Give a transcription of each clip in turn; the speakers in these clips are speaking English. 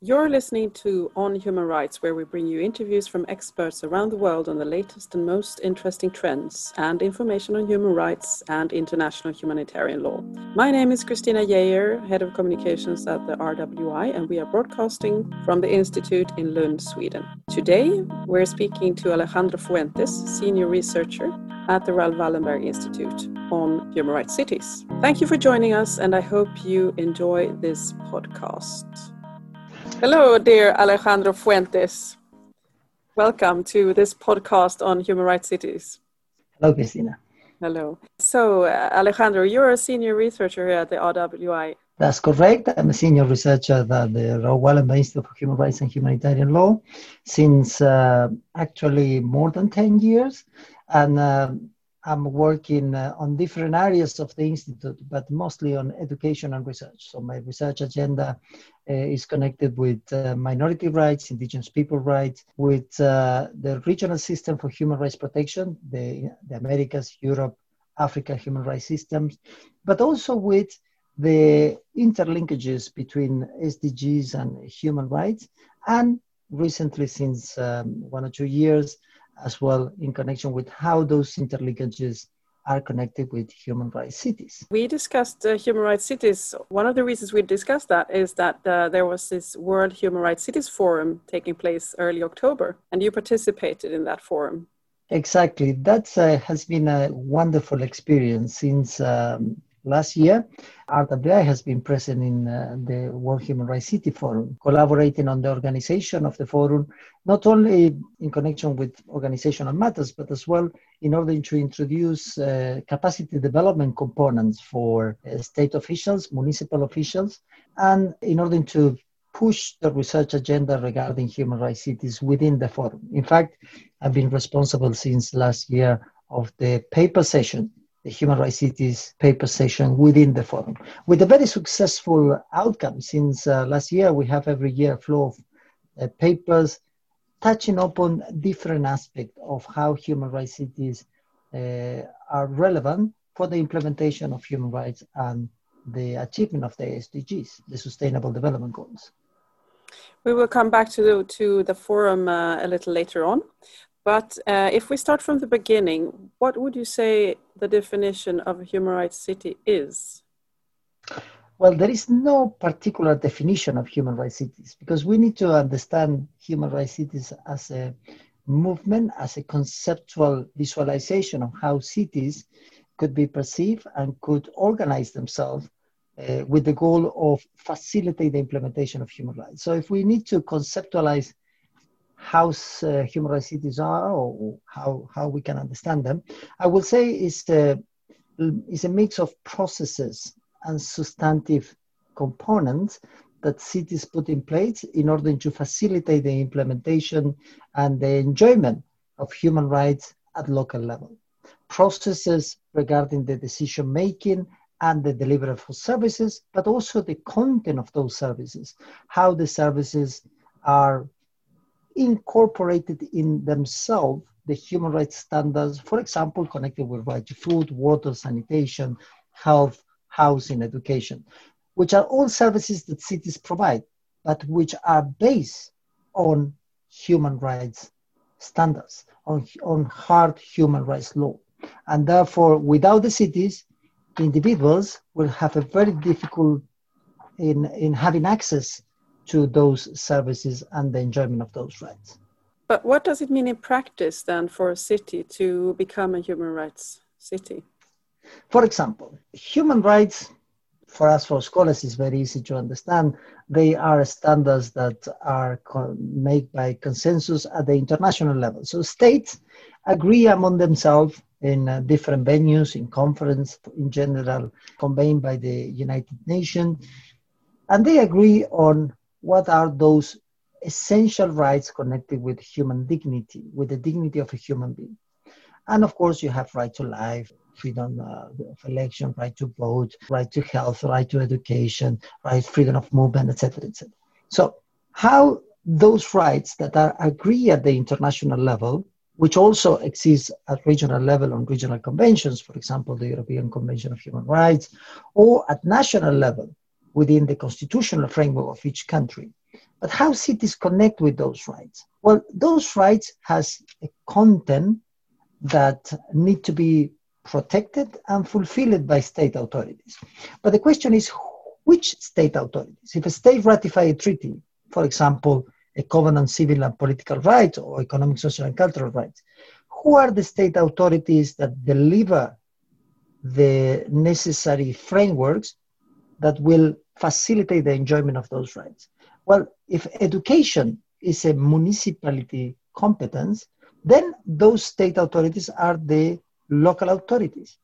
You're listening to On Human Rights, where we bring you interviews from experts around the world on the latest and most interesting trends and information on human rights and international humanitarian law. My name is Christina Jaeger, Head of Communications at the RWI, and we are broadcasting from the Institute in Lund, Sweden. Today, we're speaking to Alejandro Fuentes, Senior Researcher at the Raoul Wallenberg Institute on human rights cities. Thank you for joining us, and I hope you enjoy this podcast. Hello, dear Alejandro Fuentes. Welcome to this podcast on human rights cities. Hello, Christina. Hello. So, uh, Alejandro, you're a senior researcher here at the RWI. That's correct. I'm a senior researcher at the Wallenberg Institute for Human Rights and Humanitarian Law since uh, actually more than 10 years. And uh, I'm working uh, on different areas of the institute, but mostly on education and research. So my research agenda uh, is connected with uh, minority rights, indigenous people rights, with uh, the regional system for human rights protection, the, the Americas, Europe, Africa human rights systems, but also with the interlinkages between SDGs and human rights, and recently, since um, one or two years, as well in connection with how those interlinkages are connected with human rights cities. We discussed uh, human rights cities. One of the reasons we discussed that is that uh, there was this World Human Rights Cities Forum taking place early October, and you participated in that forum. Exactly. That uh, has been a wonderful experience since um, last year. RWI has been present in uh, the World Human Rights City Forum, collaborating on the organization of the forum, not only in connection with organizational matters, but as well in order to introduce uh, capacity development components for uh, state officials, municipal officials, and in order to push the research agenda regarding human rights cities within the forum. In fact, I've been responsible since last year of the paper session the Human Rights Cities paper session within the forum, with a very successful outcome. Since uh, last year, we have every year a flow of uh, papers touching upon different aspects of how human rights cities uh, are relevant for the implementation of human rights and the achievement of the SDGs, the Sustainable Development Goals. We will come back to the, to the forum uh, a little later on. But uh, if we start from the beginning, what would you say the definition of a human rights city is? Well, there is no particular definition of human rights cities because we need to understand human rights cities as a movement, as a conceptual visualization of how cities could be perceived and could organize themselves uh, with the goal of facilitate the implementation of human rights. So if we need to conceptualize how uh, human rights cities are or how, how we can understand them, I will say is a, is a mix of processes and substantive components that cities put in place in order to facilitate the implementation and the enjoyment of human rights at local level. Processes regarding the decision making and the delivery of services, but also the content of those services, how the services are incorporated in themselves the human rights standards, for example, connected with right to food, water, sanitation, health, housing, education, which are all services that cities provide, but which are based on human rights standards, on, on hard human rights law. And therefore, without the cities, individuals will have a very difficult in, in having access to those services and the enjoyment of those rights. But what does it mean in practice then for a city to become a human rights city? For example, human rights for us, for scholars, is very easy to understand. They are standards that are made by consensus at the international level. So states agree among themselves in uh, different venues, in conference, in general, convened by the United Nations, and they agree on what are those essential rights connected with human dignity, with the dignity of a human being. And of course, you have right to life, freedom uh, of election, right to vote, right to health, right to education, right freedom of movement, etc., etc. So, how those rights that are agreed at the international level, which also exists at regional level on regional conventions, for example, the European Convention of Human Rights, or at national level within the constitutional framework of each country, But how cities connect with those rights? Well, those rights has a content that need to be protected and fulfilled by state authorities. But the question is which state authorities? If a state ratify a treaty, for example, a covenant civil and political rights or economic, social, and cultural rights, who are the state authorities that deliver the necessary frameworks that will facilitate the enjoyment of those rights? Well, if education is a municipality competence, then those state authorities are the local authorities.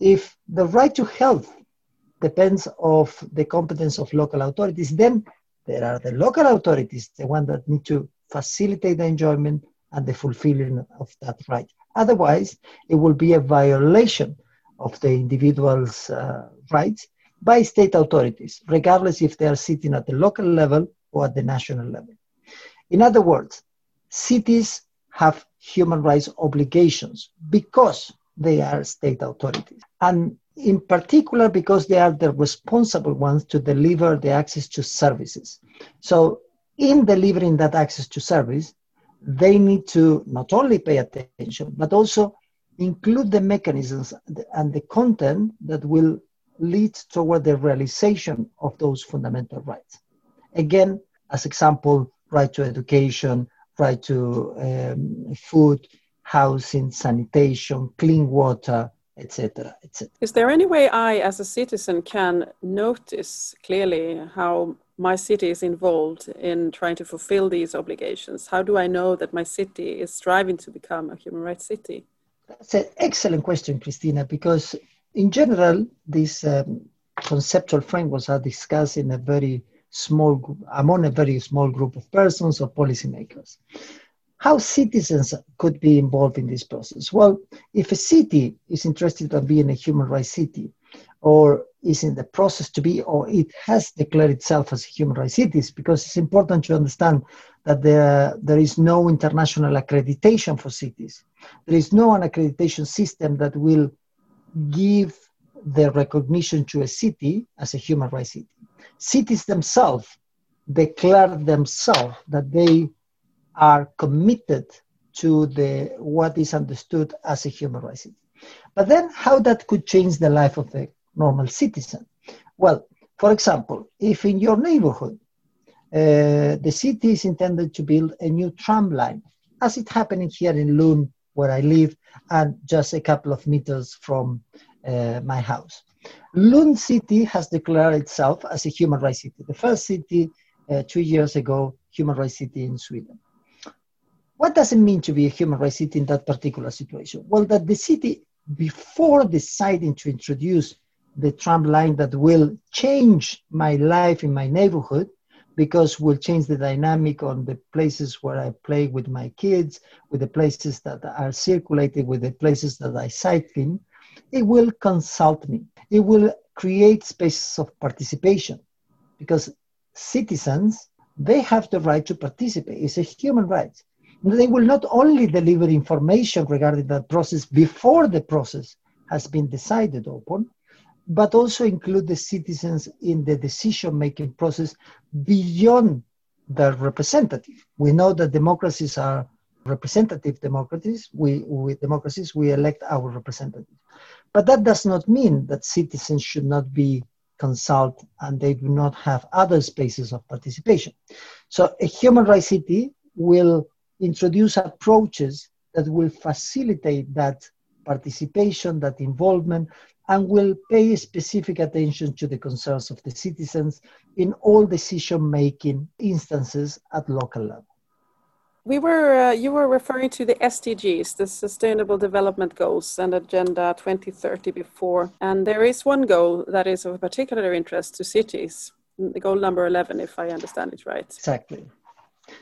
If the right to health depends of the competence of local authorities, then there are the local authorities, the one that need to facilitate the enjoyment and the fulfilling of that right. Otherwise, it will be a violation of the individual's uh, rights by state authorities, regardless if they are sitting at the local level or at the national level. In other words, cities have human rights obligations because they are state authorities. And in particular, because they are the responsible ones to deliver the access to services. So, in delivering that access to service, they need to not only pay attention, but also include the mechanisms and the content that will lead toward the realization of those fundamental rights. Again, as example, right to education, right to um, food, housing, sanitation, clean water, etc. etc. Is there any way I, as a citizen, can notice clearly how my city is involved in trying to fulfill these obligations? How do I know that my city is striving to become a human rights city? That's an excellent question, Christina, because in general, these um, conceptual frameworks are discussed in a very small group, among a very small group of persons or policymakers. How citizens could be involved in this process? Well, if a city is interested in being a human rights city, or is in the process to be, or it has declared itself as a human rights city, because it's important to understand that there, there is no international accreditation for cities. There is no an accreditation system that will give the recognition to a city as a human rights city. Cities themselves declare themselves that they are committed to the what is understood as a human rights city. But then how that could change the life of a normal citizen? Well, for example, if in your neighborhood uh, the city is intended to build a new tram line, as it happening here in Lund, where I live, and just a couple of meters from uh, my house. Lund city has declared itself as a human rights city, the first city uh, two years ago, human rights city in Sweden. What does it mean to be a human rights city in that particular situation? Well, that the city, before deciding to introduce the tram line that will change my life in my neighborhood, because will change the dynamic on the places where I play with my kids, with the places that are circulated, with the places that I cycle it will consult me. It will create spaces of participation because citizens, they have the right to participate. It's a human right. They will not only deliver information regarding that process before the process has been decided upon, but also include the citizens in the decision making process beyond the representative. We know that democracies are representative democracies. We, with democracies, we elect our representatives. But that does not mean that citizens should not be consulted and they do not have other spaces of participation. So a human rights city will introduce approaches that will facilitate that participation, that involvement, and will pay specific attention to the concerns of the citizens in all decision making instances at local level. We were uh, you were referring to the SDGs, the Sustainable Development Goals and Agenda 2030 before, and there is one goal that is of particular interest to cities, goal number 11, if I understand it right. Exactly.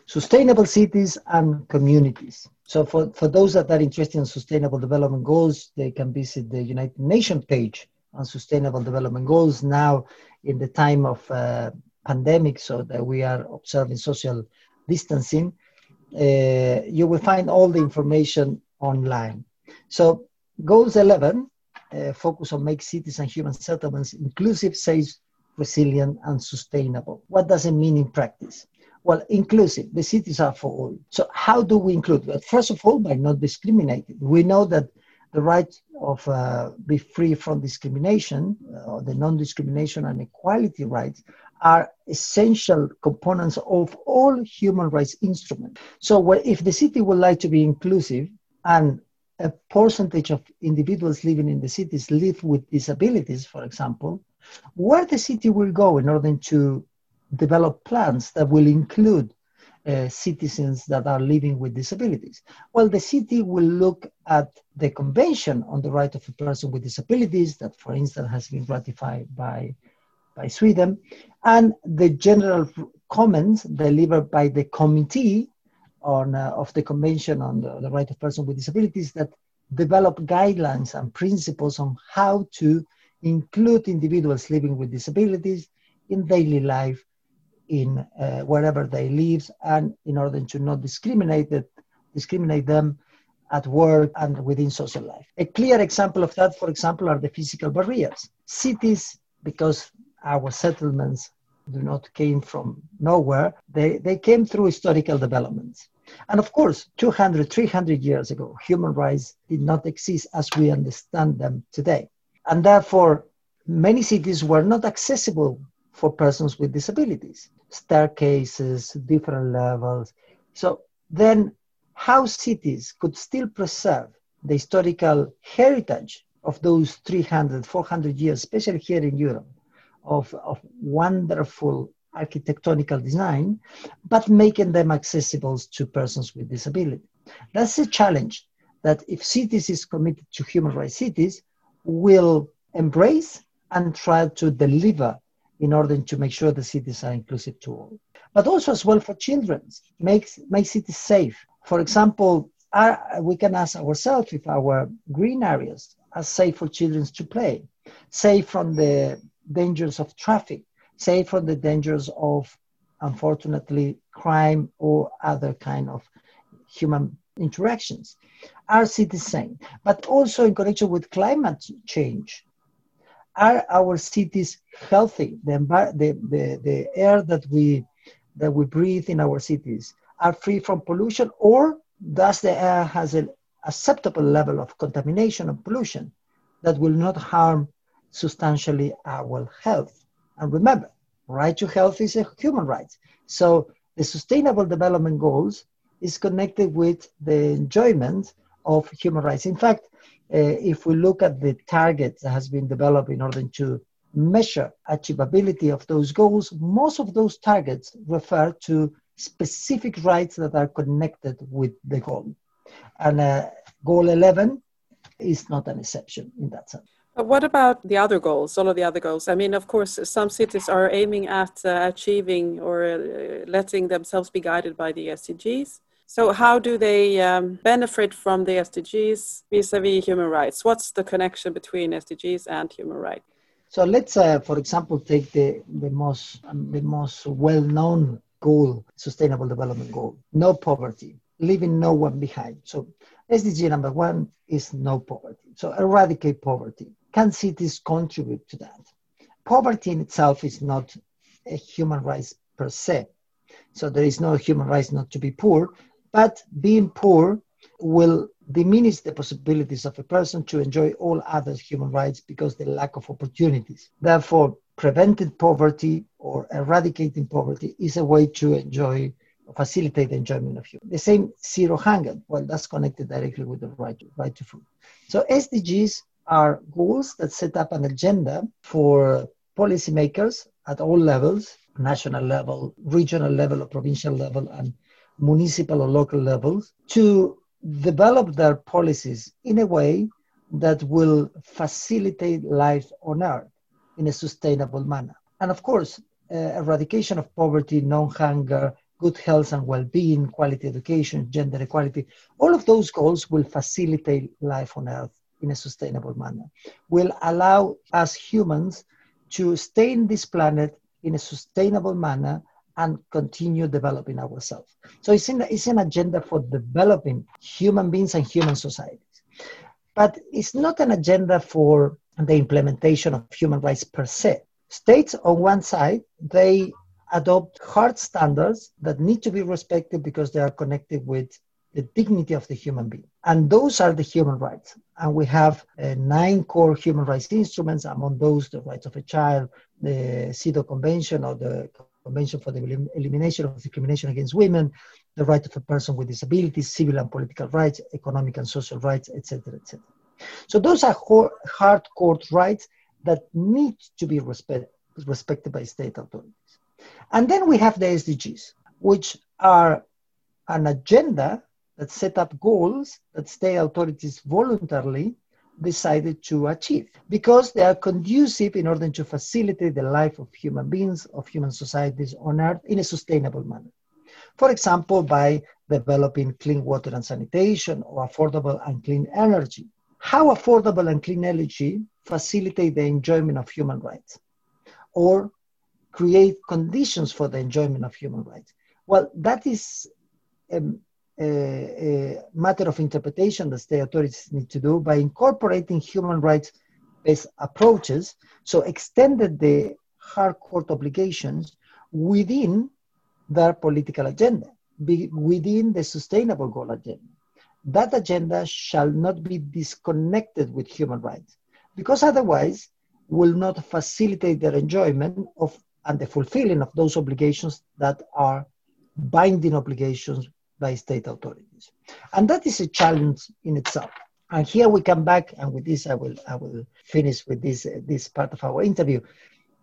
Sustainable cities and communities. So for, for those that are interested in sustainable development goals, they can visit the United Nations page on sustainable development goals now in the time of uh, pandemic so that we are observing social distancing uh, you will find all the information online. So goals 11 uh, focus on make cities and human settlements inclusive, safe, resilient, and sustainable. What does it mean in practice? Well, inclusive. The cities are for all. So how do we include? Well, first of all, by not discriminating. We know that the right of uh, be free from discrimination, uh, the non-discrimination and equality rights, are essential components of all human rights instruments. So, if the city would like to be inclusive and a percentage of individuals living in the cities live with disabilities, for example, where the city will go in order to develop plans that will include uh, citizens that are living with disabilities? Well, the city will look at the Convention on the Right of a Person with Disabilities, that, for instance, has been ratified by, by Sweden, and the general comments delivered by the Committee on, uh, of the Convention on the, the Right of Person with Disabilities that develop guidelines and principles on how to include individuals living with disabilities in daily life in uh, wherever they live and in order to not discriminate it, discriminate them at work and within social life. A clear example of that, for example, are the physical barriers. Cities, because our settlements do not came from nowhere, they, they came through historical developments. And of course, 200, 300 years ago, human rights did not exist as we understand them today. And therefore, many cities were not accessible for persons with disabilities staircases, different levels. So then, how cities could still preserve the historical heritage of those 300, 400 years, especially here in Europe, of, of wonderful architectonical design, but making them accessible to persons with disability. That's a challenge that if cities is committed to human rights cities, will embrace and try to deliver in order to make sure the cities are inclusive to all. But also as well for children, make, make cities safe. For example, are, we can ask ourselves if our green areas are safe for children to play, safe from the dangers of traffic, safe from the dangers of, unfortunately, crime or other kind of human interactions. Are cities safe? But also in connection with climate change, are our cities healthy? The, the, the, the air that we, that we breathe in our cities are free from pollution or does the air has an acceptable level of contamination and pollution that will not harm substantially our health? And remember, right to health is a human right. So the sustainable development goals is connected with the enjoyment of human rights. In fact, if we look at the targets that has been developed in order to measure achievability of those goals, most of those targets refer to specific rights that are connected with the goal. And uh, goal 11 is not an exception in that sense. But what about the other goals, all of the other goals? I mean, of course, some cities are aiming at uh, achieving or uh, letting themselves be guided by the SDGs. So, how do they um, benefit from the SDGs vis-a-vis human rights? What's the connection between SDGs and human rights? So, let's, uh, for example, take the the most the most well-known goal, Sustainable Development Goal: no poverty, leaving no one behind. So, SDG number one is no poverty. So, eradicate poverty. Can cities contribute to that? Poverty in itself is not a human rights per se. So there is no human rights not to be poor, but being poor will diminish the possibilities of a person to enjoy all other human rights because the lack of opportunities. Therefore, preventing poverty or eradicating poverty is a way to enjoy facilitate the enjoyment of human. The same zero hunger. Well, that's connected directly with the right to, right to food. So SDGs are goals that set up an agenda for policymakers at all levels, national level, regional level, or provincial level, and municipal or local levels to develop their policies in a way that will facilitate life on earth in a sustainable manner. And of course, uh, eradication of poverty, non hunger, good health and well being, quality education, gender equality, all of those goals will facilitate life on earth in a sustainable manner, will allow us humans to stay in this planet in a sustainable manner and continue developing ourselves. So it's, in, it's an agenda for developing human beings and human societies. But it's not an agenda for the implementation of human rights per se. States, on one side, they adopt hard standards that need to be respected because they are connected with the dignity of the human being. And those are the human rights. And we have uh, nine core human rights instruments, among those the rights of a child, the CEDAW Convention or the Convention for the Elimination of Discrimination Against Women, the right of a person with disabilities, civil and political rights, economic and social rights, etc., etc. So those are hard core rights that need to be respect, respected by state authorities. And then we have the SDGs, which are an agenda that set up goals that state authorities voluntarily decided to achieve because they are conducive in order to facilitate the life of human beings, of human societies on Earth in a sustainable manner. For example, by developing clean water and sanitation or affordable and clean energy. How affordable and clean energy facilitate the enjoyment of human rights or create conditions for the enjoyment of human rights? Well, that is um, matter of interpretation that state authorities need to do by incorporating human rights based approaches, so extended the hard court obligations within their political agenda, be within the sustainable goal agenda. That agenda shall not be disconnected with human rights, because otherwise will not facilitate their enjoyment of and the fulfilling of those obligations that are binding obligations by state authorities. And that is a challenge in itself. And here we come back, and with this I will I will finish with this uh, this part of our interview.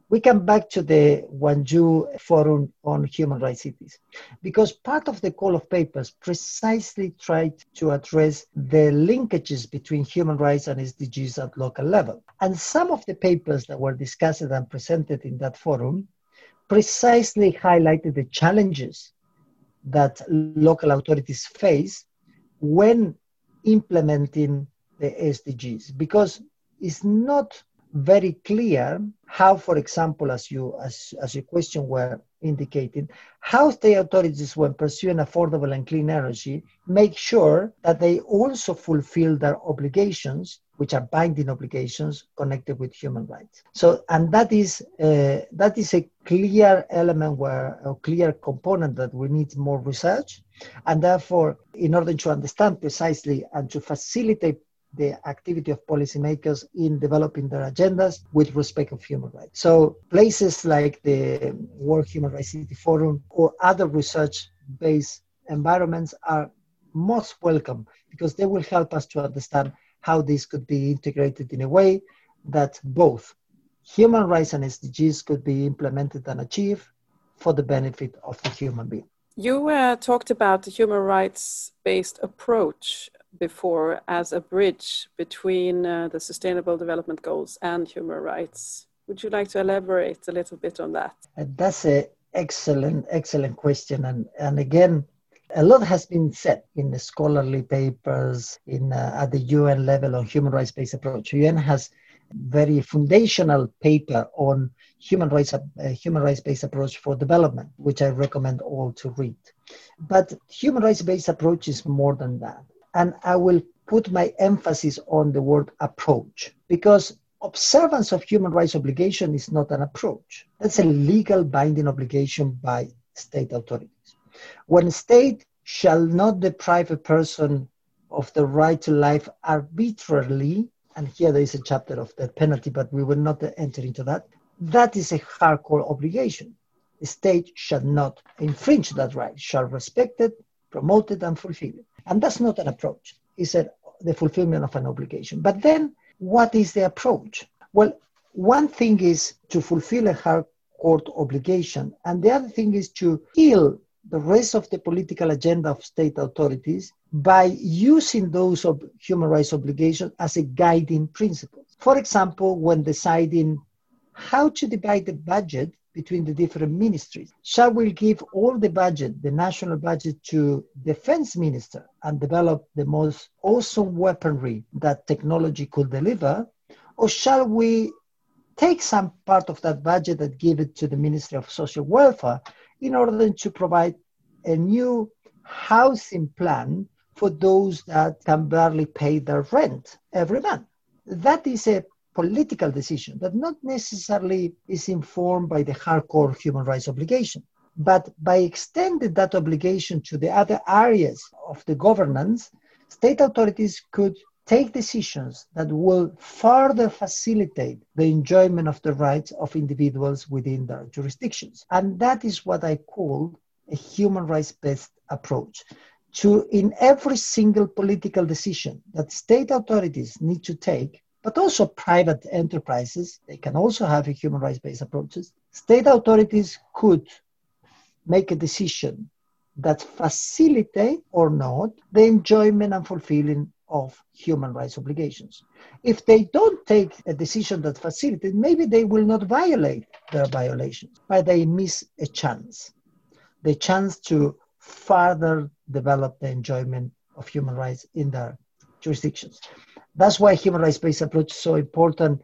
We come back to the Gwangju Forum on Human Rights Cities, because part of the call of papers precisely tried to address the linkages between human rights and SDGs at local level. And some of the papers that were discussed and presented in that forum precisely highlighted the challenges that local authorities face when implementing the SDGs because it's not very clear how, for example, as you as, as your question were indicating, how state authorities, when pursuing affordable and clean energy, make sure that they also fulfill their obligations, which are binding obligations connected with human rights. So, and that is uh, that is a clear element where a clear component that we need more research, and therefore, in order to understand precisely and to facilitate the activity of policymakers in developing their agendas with respect of human rights. So places like the World Human Rights City Forum or other research-based environments are most welcome because they will help us to understand how this could be integrated in a way that both human rights and SDGs could be implemented and achieved for the benefit of the human being. You uh, talked about the human rights based approach before as a bridge between uh, the sustainable development goals and human rights. Would you like to elaborate a little bit on that? Uh, that's an excellent, excellent question. And, and again, a lot has been said in the scholarly papers in, uh, at the UN level on human rights based approach. UN has very foundational paper on human rights uh, human rights based approach for development which i recommend all to read but human rights based approach is more than that and I will put my emphasis on the word approach because observance of human rights obligation is not an approach. That's a legal binding obligation by state authorities. When state shall not deprive a person of the right to life arbitrarily, and here there is a chapter of the penalty, but we will not enter into that, that is a hardcore obligation. The state shall not infringe that right, shall respect it, promote it, and fulfill it. And that's not an approach. It's a, the fulfillment of an obligation. But then, what is the approach? Well, one thing is to fulfill a hard court obligation, and the other thing is to heal the rest of the political agenda of state authorities by using those of human rights obligations as a guiding principle. For example, when deciding how to divide the budget between the different ministries. Shall we give all the budget, the national budget, to defense minister and develop the most awesome weaponry that technology could deliver? Or shall we take some part of that budget and give it to the Ministry of Social Welfare in order to provide a new housing plan for those that can barely pay their rent every month? That is a political decision that not necessarily is informed by the hardcore human rights obligation. But by extending that obligation to the other areas of the governance, state authorities could take decisions that will further facilitate the enjoyment of the rights of individuals within their jurisdictions. And that is what I call a human rights based approach. To, in every single political decision that state authorities need to take, but also private enterprises, they can also have a human rights based approaches. State authorities could make a decision that facilitate or not the enjoyment and fulfilling of human rights obligations. If they don't take a decision that facilitates, maybe they will not violate their violations, but they miss a chance the chance to further develop the enjoyment of human rights in their jurisdictions. That's why human rights based approach is so important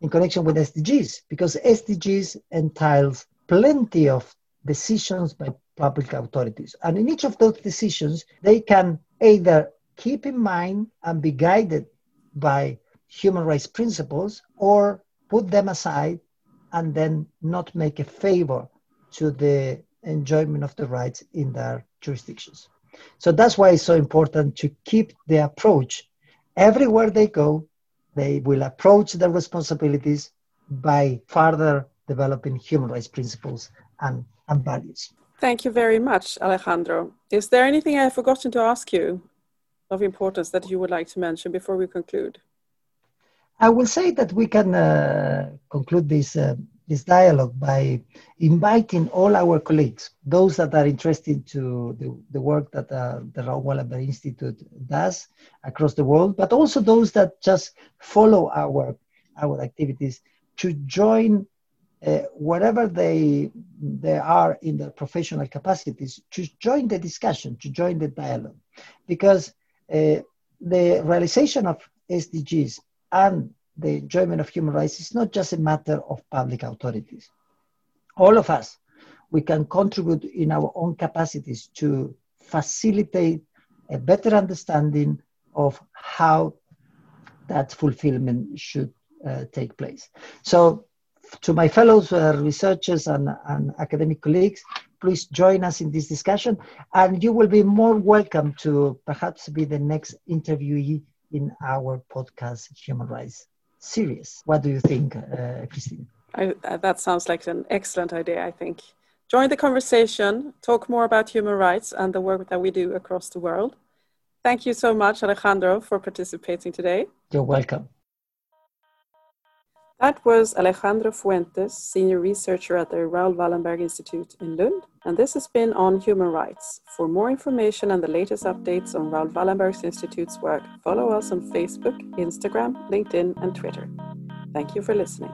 in connection with SDGs, because SDGs entails plenty of decisions by public authorities. And in each of those decisions, they can either keep in mind and be guided by human rights principles or put them aside and then not make a favor to the enjoyment of the rights in their jurisdictions. So that's why it's so important to keep the approach everywhere they go, they will approach their responsibilities by further developing human rights principles and, and values. Thank you very much, Alejandro. Is there anything I've forgotten to ask you of importance that you would like to mention before we conclude? I will say that we can uh, conclude this uh, this dialogue by inviting all our colleagues, those that are interested to the, the work that uh, the Raoul Wallenberg Institute does across the world, but also those that just follow our our activities to join uh, whatever they they are in their professional capacities to join the discussion, to join the dialogue, because uh, the realization of SDGs and the enjoyment of human rights is not just a matter of public authorities. All of us, we can contribute in our own capacities to facilitate a better understanding of how that fulfillment should uh, take place. So, to my fellow uh, researchers and, and academic colleagues, please join us in this discussion, and you will be more welcome to perhaps be the next interviewee in our podcast, Human Rights Series. What do you think, uh, Christine? I, uh, that sounds like an excellent idea, I think. Join the conversation, talk more about human rights and the work that we do across the world. Thank you so much, Alejandro, for participating today. You're welcome. That was Alejandro Fuentes, Senior Researcher at the Raoul Wallenberg Institute in Lund, and this has been on human rights. For more information and the latest updates on Raoul Wallenberg Institute's work, follow us on Facebook, Instagram, LinkedIn, and Twitter. Thank you for listening.